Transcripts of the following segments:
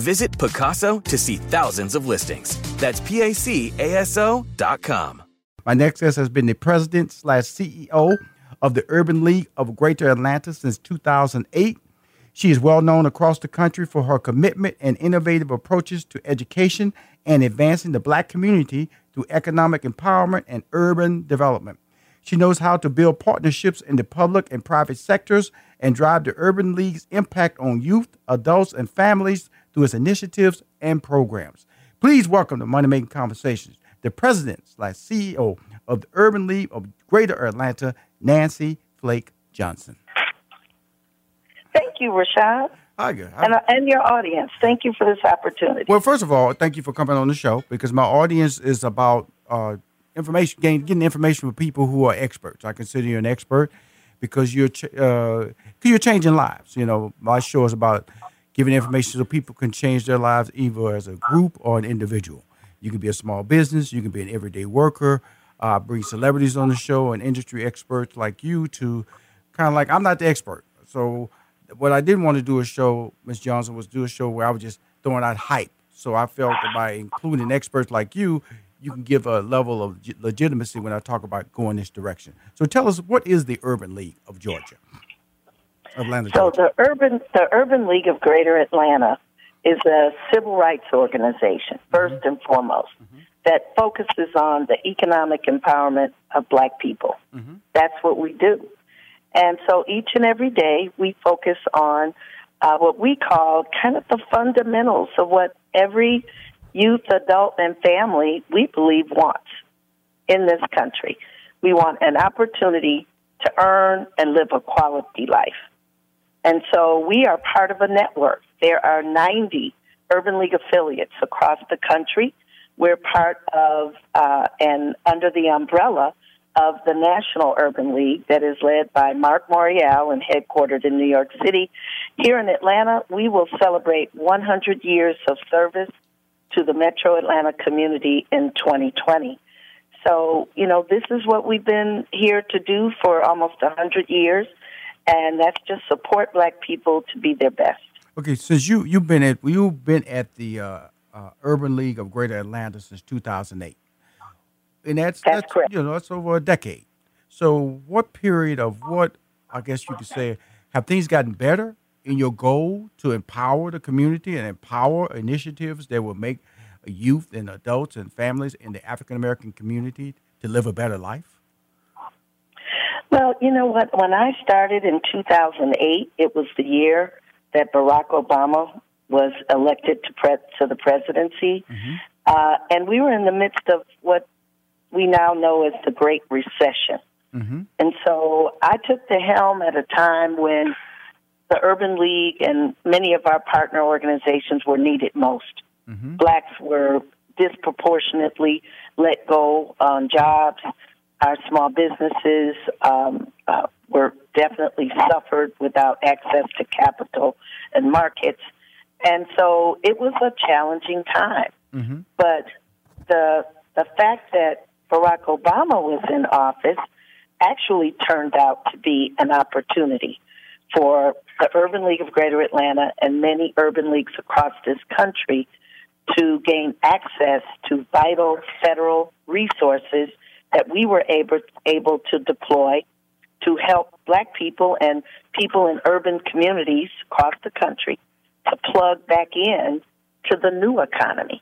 Visit Pacaso to see thousands of listings. That's P A C A S O dot com. My next guest has been the president slash CEO of the Urban League of Greater Atlanta since 2008. She is well known across the country for her commitment and innovative approaches to education and advancing the black community through economic empowerment and urban development. She knows how to build partnerships in the public and private sectors and drive the Urban League's impact on youth, adults, and families through its initiatives and programs. Please welcome to Money Making Conversations the president slash CEO of the Urban League of Greater Atlanta, Nancy Flake Johnson. Thank you, Rashad. Hi, good. And, uh, and your audience. Thank you for this opportunity. Well, first of all, thank you for coming on the show because my audience is about uh, information, getting, getting information from people who are experts. I consider you an expert because you're ch- uh, you're changing lives. You know, my show is about giving information so people can change their lives either as a group or an individual. You can be a small business, you can be an everyday worker. Uh, bring celebrities on the show and industry experts like you to kind of like I'm not the expert, so what I didn't want to do a show, Ms. Johnson, was do a show where I was just throwing out hype. So I felt that by including experts like you, you can give a level of legitimacy when I talk about going this direction. So tell us, what is the Urban League of Georgia? Atlanta, so Georgia. the Urban the Urban League of Greater Atlanta is a civil rights organization 1st mm-hmm. and foremost mm-hmm. that focuses on the economic empowerment of black people. Mm-hmm. That's what we do. And so each and every day we focus on uh, what we call kind of the fundamentals of what every youth, adult, and family we believe wants in this country. We want an opportunity to earn and live a quality life. And so we are part of a network. There are 90 Urban League affiliates across the country. We're part of uh, and under the umbrella of the National Urban League that is led by Marc Morial and headquartered in New York City. Here in Atlanta, we will celebrate 100 years of service to the Metro Atlanta community in 2020. So, you know, this is what we've been here to do for almost 100 years, and that's just support black people to be their best. Okay, since you you've been at you've been at the uh, uh, Urban League of Greater Atlanta since 2008 and that's that's, that's correct. you know that's over a decade. So, what period of what I guess you could say have things gotten better in your goal to empower the community and empower initiatives that will make youth and adults and families in the African American community to live a better life? Well, you know what? When I started in 2008, it was the year that Barack Obama was elected to pre- to the presidency, mm-hmm. uh, and we were in the midst of what we now know as the Great Recession. Mm-hmm. And so I took the helm at a time when the Urban League and many of our partner organizations were needed most. Mm-hmm. Blacks were disproportionately let go on jobs. Our small businesses um, uh, were definitely suffered without access to capital and markets. And so it was a challenging time. Mm-hmm. But the the fact that Barack Obama was in office actually turned out to be an opportunity for the Urban League of Greater Atlanta and many urban leagues across this country to gain access to vital federal resources that we were able able to deploy to help black people and people in urban communities across the country to plug back in to the new economy.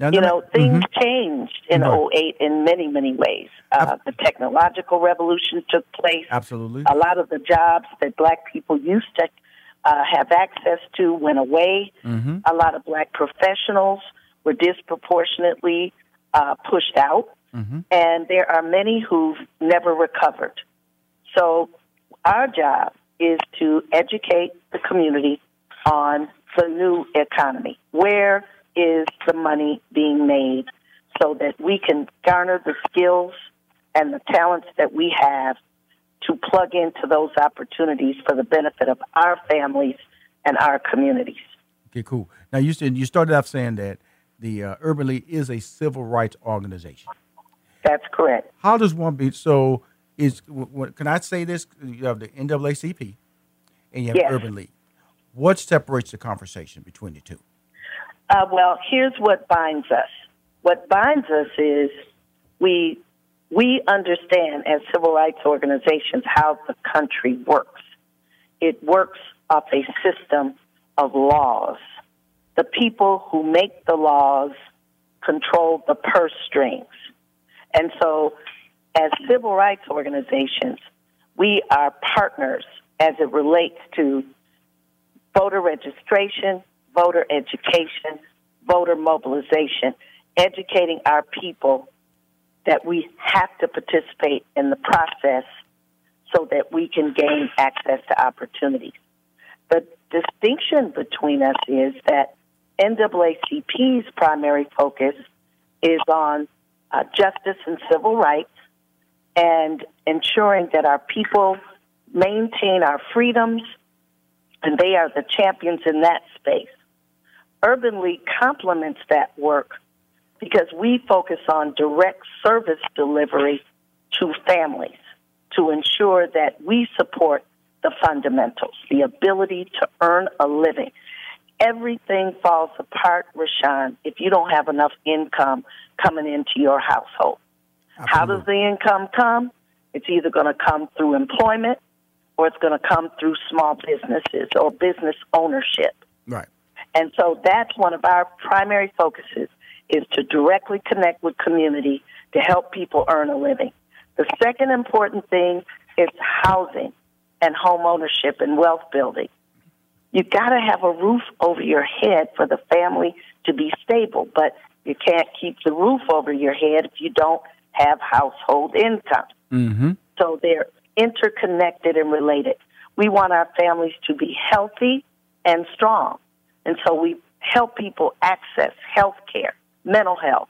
Now, you know, things mm-hmm. changed in right. 08 in many, many ways. Uh, the technological revolution took place. Absolutely. A lot of the jobs that black people used to uh, have access to went away. Mm-hmm. A lot of black professionals were disproportionately uh, pushed out. Mm-hmm. And there are many who've never recovered. So, our job is to educate the community on the new economy. Where is the money being made so that we can garner the skills and the talents that we have to plug into those opportunities for the benefit of our families and our communities. Okay, cool. Now you said you started off saying that the uh, Urban League is a civil rights organization. That's correct. How does one be so? Is what, can I say this? You have the NAACP and you have yes. Urban League. What separates the conversation between the two? Uh, well, here's what binds us. What binds us is we we understand as civil rights organizations how the country works. It works off a system of laws. The people who make the laws control the purse strings. And so, as civil rights organizations, we are partners as it relates to voter registration, voter education, voter mobilization, educating our people that we have to participate in the process so that we can gain access to opportunities. The distinction between us is that NAACP's primary focus is on uh, justice and civil rights and ensuring that our people maintain our freedoms and they are the champions in that space. Urban League complements that work because we focus on direct service delivery to families to ensure that we support the fundamentals, the ability to earn a living. Everything falls apart, Rushion, if you don't have enough income coming into your household. Absolutely. How does the income come? It's either going to come through employment or it's going to come through small businesses or business ownership. And so that's one of our primary focuses is to directly connect with community to help people earn a living. The second important thing is housing and home ownership and wealth building. You've got to have a roof over your head for the family to be stable, but you can't keep the roof over your head if you don't have household income. Mm-hmm. So they're interconnected and related. We want our families to be healthy and strong. And so we help people access health care, mental health,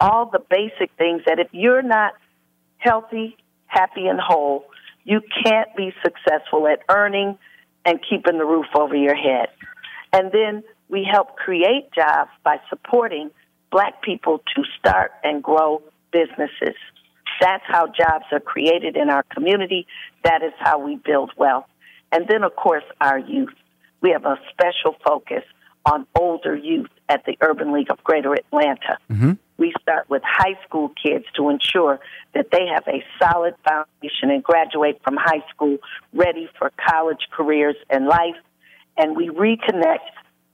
all the basic things that if you're not healthy, happy, and whole, you can't be successful at earning and keeping the roof over your head. And then we help create jobs by supporting black people to start and grow businesses. That's how jobs are created in our community. That is how we build wealth. And then, of course, our youth. We have a special focus on older youth at the Urban League of Greater Atlanta. Mm-hmm. We start with high school kids to ensure that they have a solid foundation and graduate from high school ready for college careers and life. And we reconnect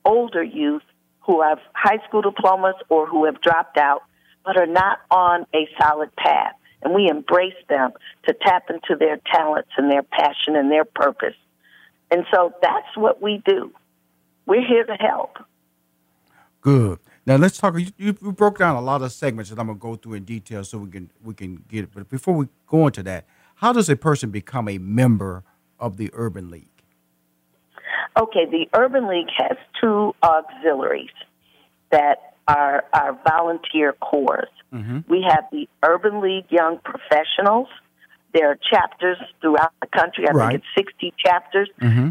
older youth who have high school diplomas or who have dropped out but are not on a solid path. And we embrace them to tap into their talents and their passion and their purpose and so that's what we do. We're here to help. Good. Now let's talk. You, you broke down a lot of segments that I'm gonna go through in detail so we can we can get it. But before we go into that, how does a person become a member of the Urban League? Okay, the Urban League has two auxiliaries that are our volunteer corps. Mm-hmm. We have the Urban League Young Professionals, there are chapters throughout the country. I right. think it's 60 chapters. Mm-hmm.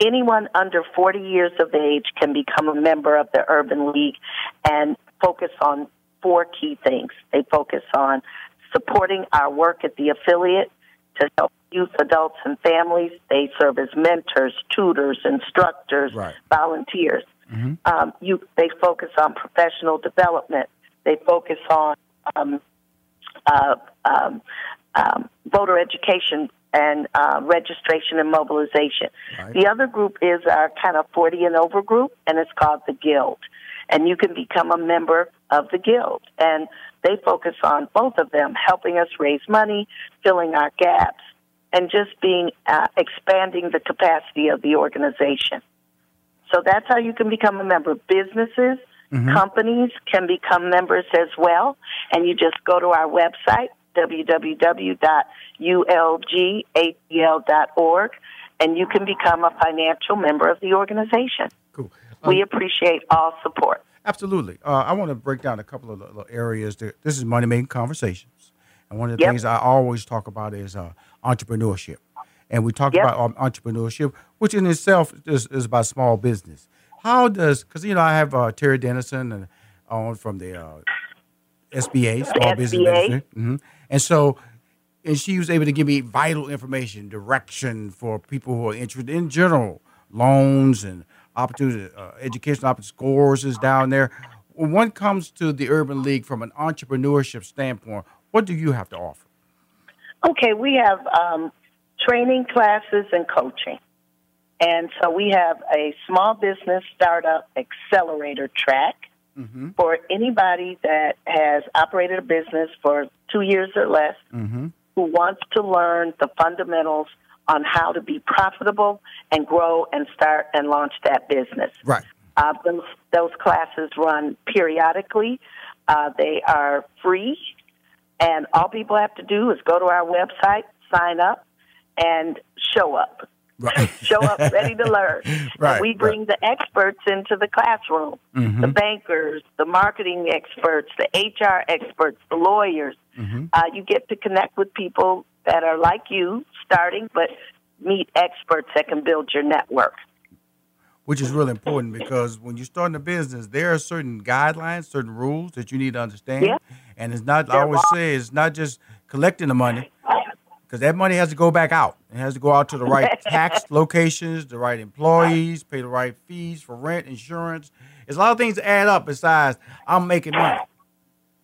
Anyone under 40 years of age can become a member of the Urban League and focus on four key things. They focus on supporting our work at the affiliate to help youth, adults, and families. They serve as mentors, tutors, instructors, Right. volunteers. Um, you, they focus on professional development. They focus on um, uh, um, um, voter education and uh, registration and mobilization. Right. The other group is our kind of 40 and over group, and it's called the Guild. And you can become a member of the Guild. And they focus on both of them, helping us raise money, filling our gaps, and just being uh, expanding the capacity of the organization. So that's how you can become a member. Businesses, companies can become members as well. And you just go to our website, www.ulgatl.org, and you can become a financial member of the organization. Cool. We appreciate all support. Absolutely. Uh, I want to break down a couple of little areas. That, this is money making conversations, and one of the Yep. things I always talk about is uh, entrepreneurship. And we talk Yep. about um, entrepreneurship, which in itself is, is about small business. How does because you know I have uh, Terri Denison and on from the uh, SBA, Small Business SBA. Ministry, hmm and so and she was able to give me vital information, direction for people who are interested in general loans and opportunity, uh, educational opportunity scores is down there. When one comes to the Urban League from an entrepreneurship standpoint, what do you have to offer? Okay, we have um, training classes and coaching. And so we have a small business startup accelerator track for anybody that has operated a business for two years or less who wants to learn the fundamentals on how to be profitable and grow and start and launch that business. Right. Uh, those, those classes run periodically. Uh, they are free, and all people have to do is go to our website, sign up, and show up. Right. show up ready to learn. Right, we bring the experts into the classroom Mm-hmm. the bankers, the marketing experts, the HR experts, the lawyers. Mm-hmm. Uh, you get to connect with people that are like you, starting, but meet experts that can build your network. Which is really important because when you're starting a business, there are certain guidelines, certain rules that you need to understand. Yeah. And it's not, I always are. say, it's not just collecting the money, because that money has to go back out. It has to go out to the right tax locations, the right employees, pay the right fees for rent, insurance. There's a lot of things to add up besides I'm making money,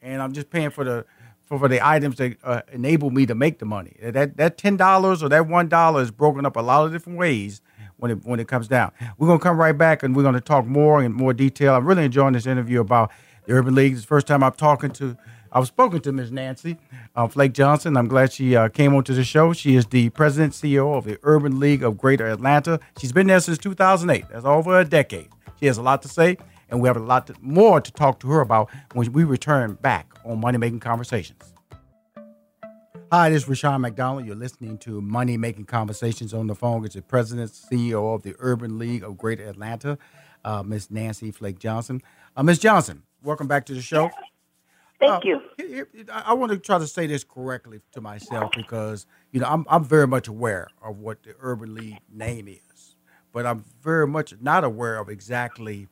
and I'm just paying for the for, for the items that uh, enable me to make the money. That that ten dollars or that one dollar is broken up a lot of different ways when it when it comes down. We're gonna come right back and we're gonna talk more in more detail. I'm really enjoying this interview about the Urban League. It's the first time I'm talking to I've spoken to Ms. Nancy uh, Flake Johnson. I'm glad she uh, came onto the show. She is the president CEO of the Urban League of Greater Atlanta. She's been there since 2008. That's over a decade. She has a lot to say, and we have a lot more to talk to her about when we return back on Money Making Conversations. Hi, this is Rushion McDonald. You're listening to Money Making Conversations on the phone. It's the president, CEO of the Urban League of Greater Atlanta, uh, Miss Nancy Flake Johnson. Uh, Miss Johnson, welcome back to the show. Thank Uh, you. I I want to try to say this correctly to myself because you know I'm I'm very much aware of what the Urban League name is, but I'm very much not aware of exactly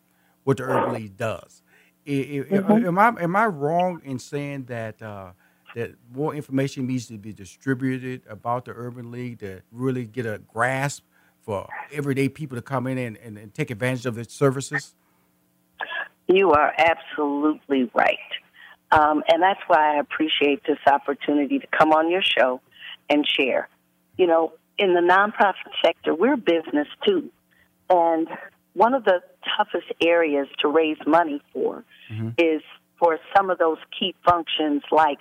what the Urban League does. I- I- Am I am I wrong in saying that uh, that more information needs to be distributed about the Urban League to really get a grasp for everyday people to come in and, and, and take advantage of its services? You are absolutely right. Um, and that's why I appreciate this opportunity to come on your show and share. You know, in the nonprofit sector, we're business too. And one of the toughest areas to raise money for is for some of those key functions like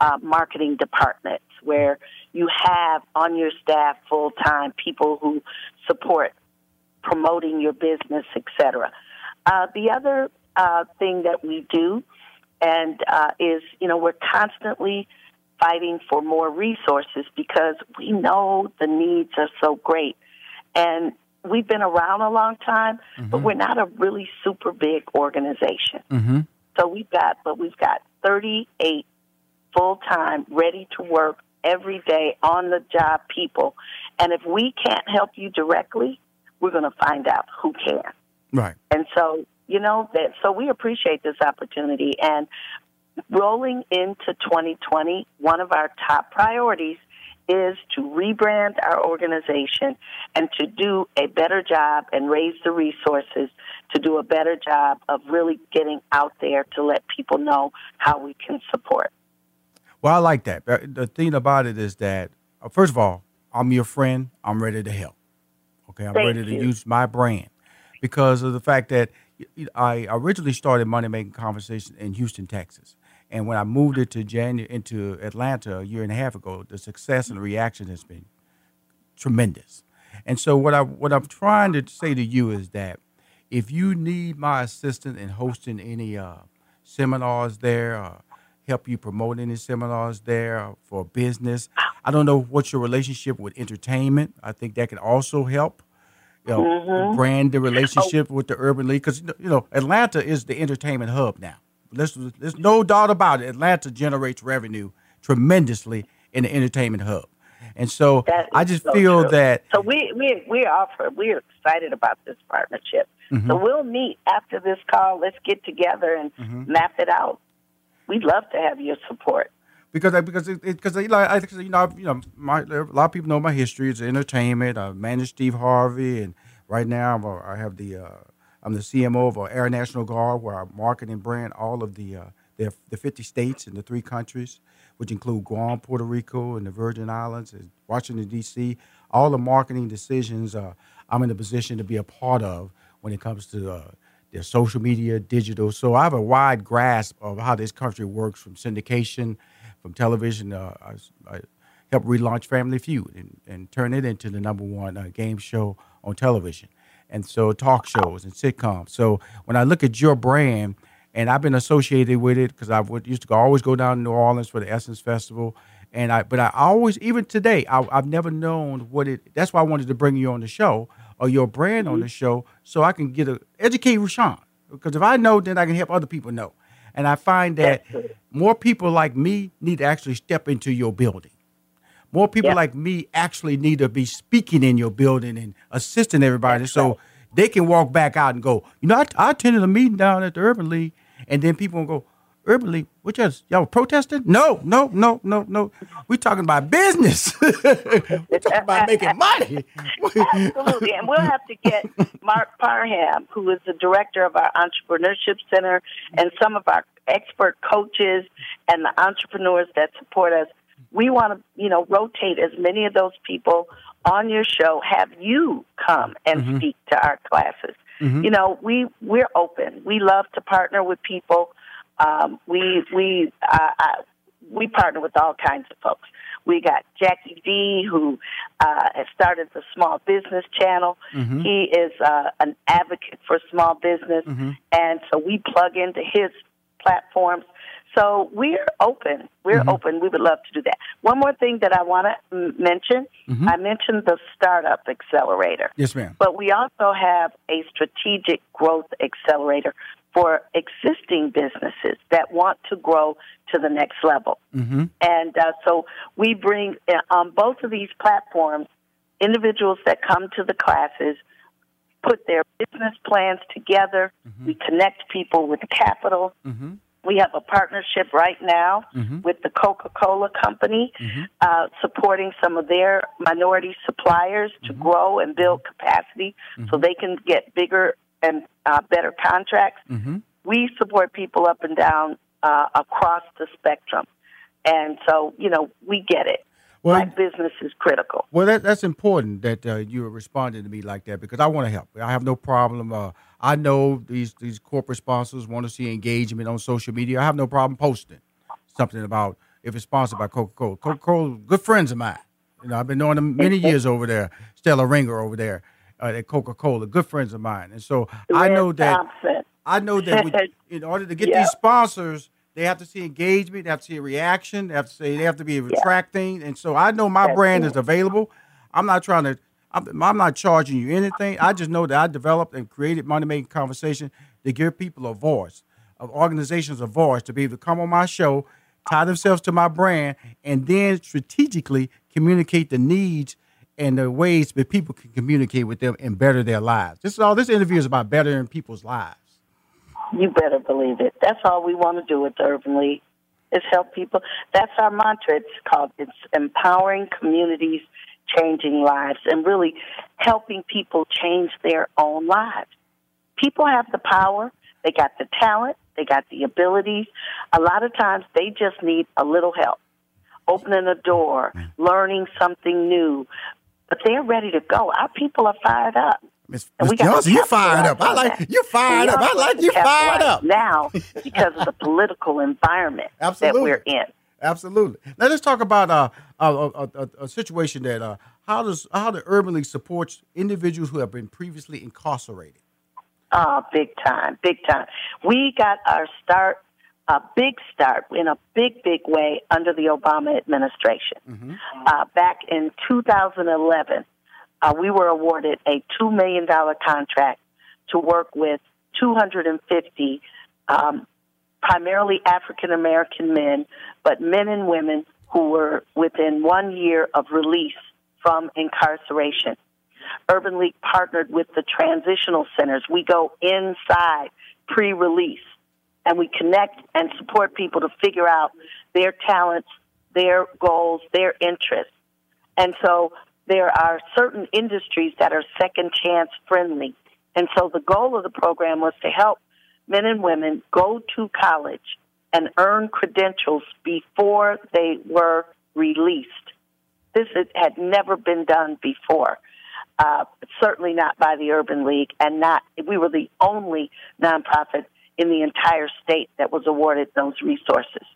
uh, marketing departments, where you have on your staff full time people who support promoting your business, etc. Uh, the other uh, thing that we do and uh, is you know we're constantly fighting for more resources because we know the needs are so great and we've been around a long time but we're not a really super big organization. Mm-hmm. so we've got but we've got 38 full-time ready to work every day on the job people. And if we can't help you directly we're going to find out who can. Right. and so, you know, that so we appreciate this opportunity. And rolling into 2020, one of our top priorities is to rebrand our organization and to do a better job and raise the resources to do a better job of really getting out there to let people know how we can support. Well, I like that. The thing about it is that, uh, first of all, I'm your friend. I'm ready to help. Okay, I'm Thank ready to you. use my brand because of the fact that I originally started Money Making Conversation in Houston, Texas. And when I moved it to January into Atlanta a year and a half ago, the success and the reaction has been tremendous. And so what I what I'm trying to say to you is that if you need my assistance in hosting any uh, seminars there, uh, help you promote any seminars there for business, I don't know what's your relationship with entertainment. I think that can also help. You know, Mm-hmm. brand the relationship with the urban league because you know Atlanta is the entertainment hub now. There's, there's no doubt about it. Atlanta generates revenue tremendously in the entertainment hub, and so I just so feel true. that So we we we offer we're excited about this partnership. Mm-hmm. So we'll meet after this call. Let's get together and Mm-hmm. map it out. We'd love to have your support. because I, because it, because you know I you know you know my a lot of people know my history. It's entertainment. I managed Steve Harvey, and right now I have the uh, I'm the CMO of uh, Air National Guard, where I market and brand all of the uh, the, the 50 states and the three countries, which include Guam, Puerto Rico, and the Virgin Islands, and Washington D.C. All the marketing decisions uh, I'm in a position to be a part of when it comes to uh, their social media, digital. So I have a wide grasp of how this country works from syndication, from television. Uh, I, I helped relaunch Family Feud and, and turn it into the number one uh, game show on television. And so talk shows and sitcoms. So when I look at your brand, and I've been associated with it because I would used to go, always go down to New Orleans for the Essence Festival, and I but I always even today I, I've never known what it. That's why I wanted to bring you on the show or your brand on mm-hmm. the show so I can get a educate Rushion because if I know, then I can help other people know. And I find that more people like me need to actually step into your building. More people like me actually need to be speaking in your building and assisting everybody That's so right. they can walk back out and go, you know, I, I attended a meeting down at the Urban League, and then people will go, Urban League, what y'all, y'all were protesting? No, no, no, no, no. We're talking about business. We're talking about making money. Absolutely. And we'll have to get Mark Parham, who is the director of our Entrepreneurship Center, and some of our expert coaches and the entrepreneurs that support us. We want to, you know, rotate as many of those people on your show, have you come and speak to our classes. You know, we we're open. We love to partner with people. Um, we we uh, uh, we partner with all kinds of folks. We got Jackie V, who uh, has started the Small Business Channel. He is uh, an advocate for small business, and so we plug into his platforms. So we're open. We're open. We would love to do that. One more thing that I want to m- mention I mentioned the Startup Accelerator. yes, ma'am. But we also have a strategic growth accelerator for existing businesses that want to grow to the next level. Mm-hmm. And uh, so we bring uh, on both of these platforms individuals that come to the classes, put their business plans together. We connect people with capital. Mm-hmm. We have a partnership right now Mhm. with the Coca Cola Company, uh, supporting some of their minority suppliers to grow and build capacity so they can get bigger and uh, better contracts. Mm-hmm. We support people up and down uh, across the spectrum. And so, you know, we get it. Well, My business is critical. Well, that, that's important that uh, you are responding to me like that because I want to help. I have no problem. Uh, I know these these corporate sponsors want to see engagement on social media. I have no problem posting something about if it's sponsored by Coca Cola. Coca Cola, good friends of mine. You know, I've been knowing them many years over there. Stella Ringer over there uh, at Coca Cola, good friends of mine. And so I Red know that Thompson. I know that we, in order to get Yeah. these sponsors, they have to see engagement, they have to see a reaction, they have to say they have to be attracting. Yeah. And so I know my That's brand it. is available. I'm not trying to. I'm, I'm not charging you anything. I just know that I developed and created money making conversation to give people a voice, of organizations a voice to be able to come on my show, tie themselves to my brand, and then strategically communicate the needs and the ways that people can communicate with them and better their lives. This is all. This interview is about bettering people's lives. You better believe it. That's all we want to do with the Urban League. is help people. That's our mantra. It's called it's empowering communities, changing lives, and really helping people change their own lives. People have the power. They got the talent. They got the abilities. A lot of times they just need a little help. Opening a door, learning something new, but they're ready to go. Our people are fired up. Miss Johnson, you fired up. I like you fired up. I like you fired up now because of the political environment Absolutely. that we're in. Absolutely. Now let's talk about uh, a, a, a, a, situation that uh, how does how the Urban League supports individuals who have been previously incarcerated. Oh, big time, big time. We got our start, a big start in a big, big way under the Obama administration. Mm-hmm. Uh, back in 2011, uh, we were awarded a $2 million contract to work with 250 um, primarily African American men, but men and women who were within one year of release from incarceration. Urban League partnered with the transitional centers. We go inside pre release and we connect and support people to figure out their talents, their goals, their interests. And so there are certain industries that are second chance friendly. And so the goal of the program was to help men and women go to college and earn credentials before they were released. This had never been done before. Uh, certainly not by the Urban League, and not we were the only nonprofit in the entire state that was awarded those resources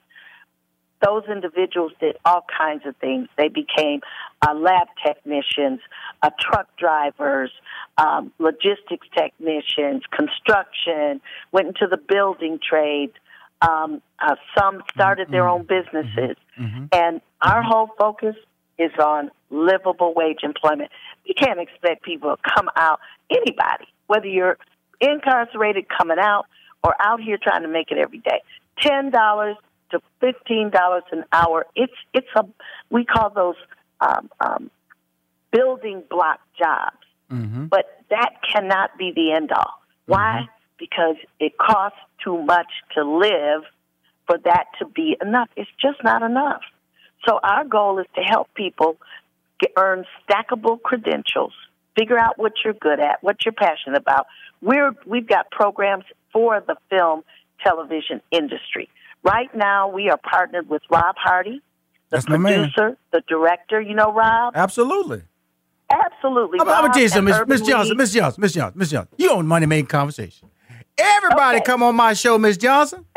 those individuals did all kinds of things. They became uh, lab technicians, uh, truck drivers, um, logistics technicians, construction, went into the building trades. Um, uh, some started mm-hmm. their own businesses. Mm-hmm. mm-hmm. And our whole focus is on livable wage employment. You can't expect people to come out, anybody, whether you're incarcerated coming out or out here trying to make it every day. $10 to fifteen dollars an hour. It's it's a we call those um, um, building block jobs, mm-hmm. but that cannot be the end all. Why? Mm-hmm. Because it costs too much to live for that to be enough. It's just not enough. So our goal is to help people get, earn stackable credentials, figure out what you're good at, what you're passionate about. We're we've got programs for the film television industry. Right now, we are partnered with Rob Hardy, the That's producer, the director. You know Rob? Absolutely. Absolutely. I'm, I'm Jason, Miss, Miss Johnson, Miss Johnson, Miss Johnson, Miss Johnson. You own Money Making Conversation. Everybody okay. come on my show, Miss Johnson.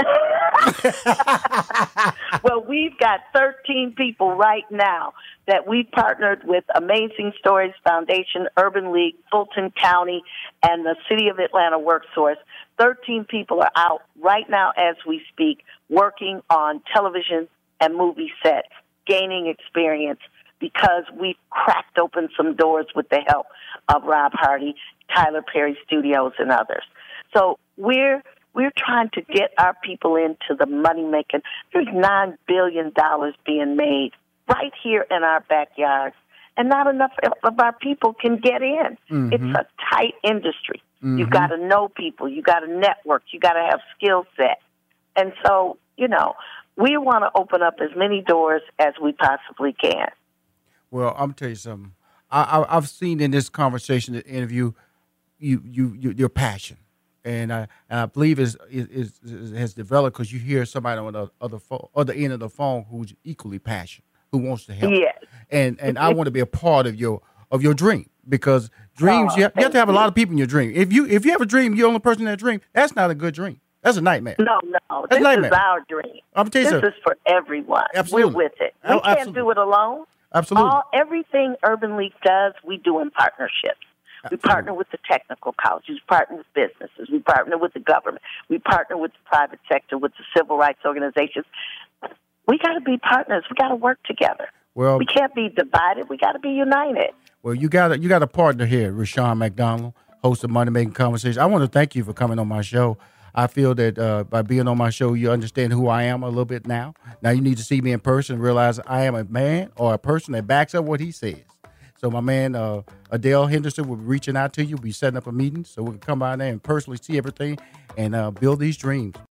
well, we've got 13 people right now that we've partnered with Amazing Stories Foundation, Urban League, Fulton County, and the City of Atlanta WorkSource. 13 people are out right now as we speak working on television and movie sets, gaining experience because we've cracked open some doors with the help of Rob Hardy, Tyler Perry Studios, and others. So we're we're trying to get our people into the money making. There's nine billion dollars being made right here in our backyards, and not enough of our people can get in. Mm-hmm. It's a tight industry. Mm-hmm. You've got to know people. You got to network. You got to have skill set. And so, you know, we want to open up as many doors as we possibly can. Well, I'm tell you something. I, have seen in this conversation, the interview, you, you, you your passion and I and I believe is is, is has developed because you hear somebody on the other phone, other end of the phone who's equally passionate, who wants to help. Yes. And and I want to be a part of your of your dream because dreams oh, you, have, you have to have a lot of people in your dream. If you if you have a dream, you're the only person in that dream. That's not a good dream. That's a nightmare. No, no, That's this is our dream. I'm this you, is for everyone. Absolutely. We're with it. We oh, can't absolutely. do it alone. Absolutely. All, everything Urban League does, we do in partnerships. We partner with the technical colleges. We partner with businesses. We partner with the government. We partner with the private sector, with the civil rights organizations. We got to be partners. We got to work together. Well, we can't be divided. We got to be united. Well, you got a, you got a partner here, Rushion McDonald, host of Money Making Conversation. I want to thank you for coming on my show. I feel that uh, by being on my show, you understand who I am a little bit now. Now you need to see me in person, realize I am a man or a person that backs up what he says. So my man uh, Adele Henderson will be reaching out to you. We'll be setting up a meeting so we can come out there and personally see everything and uh, build these dreams.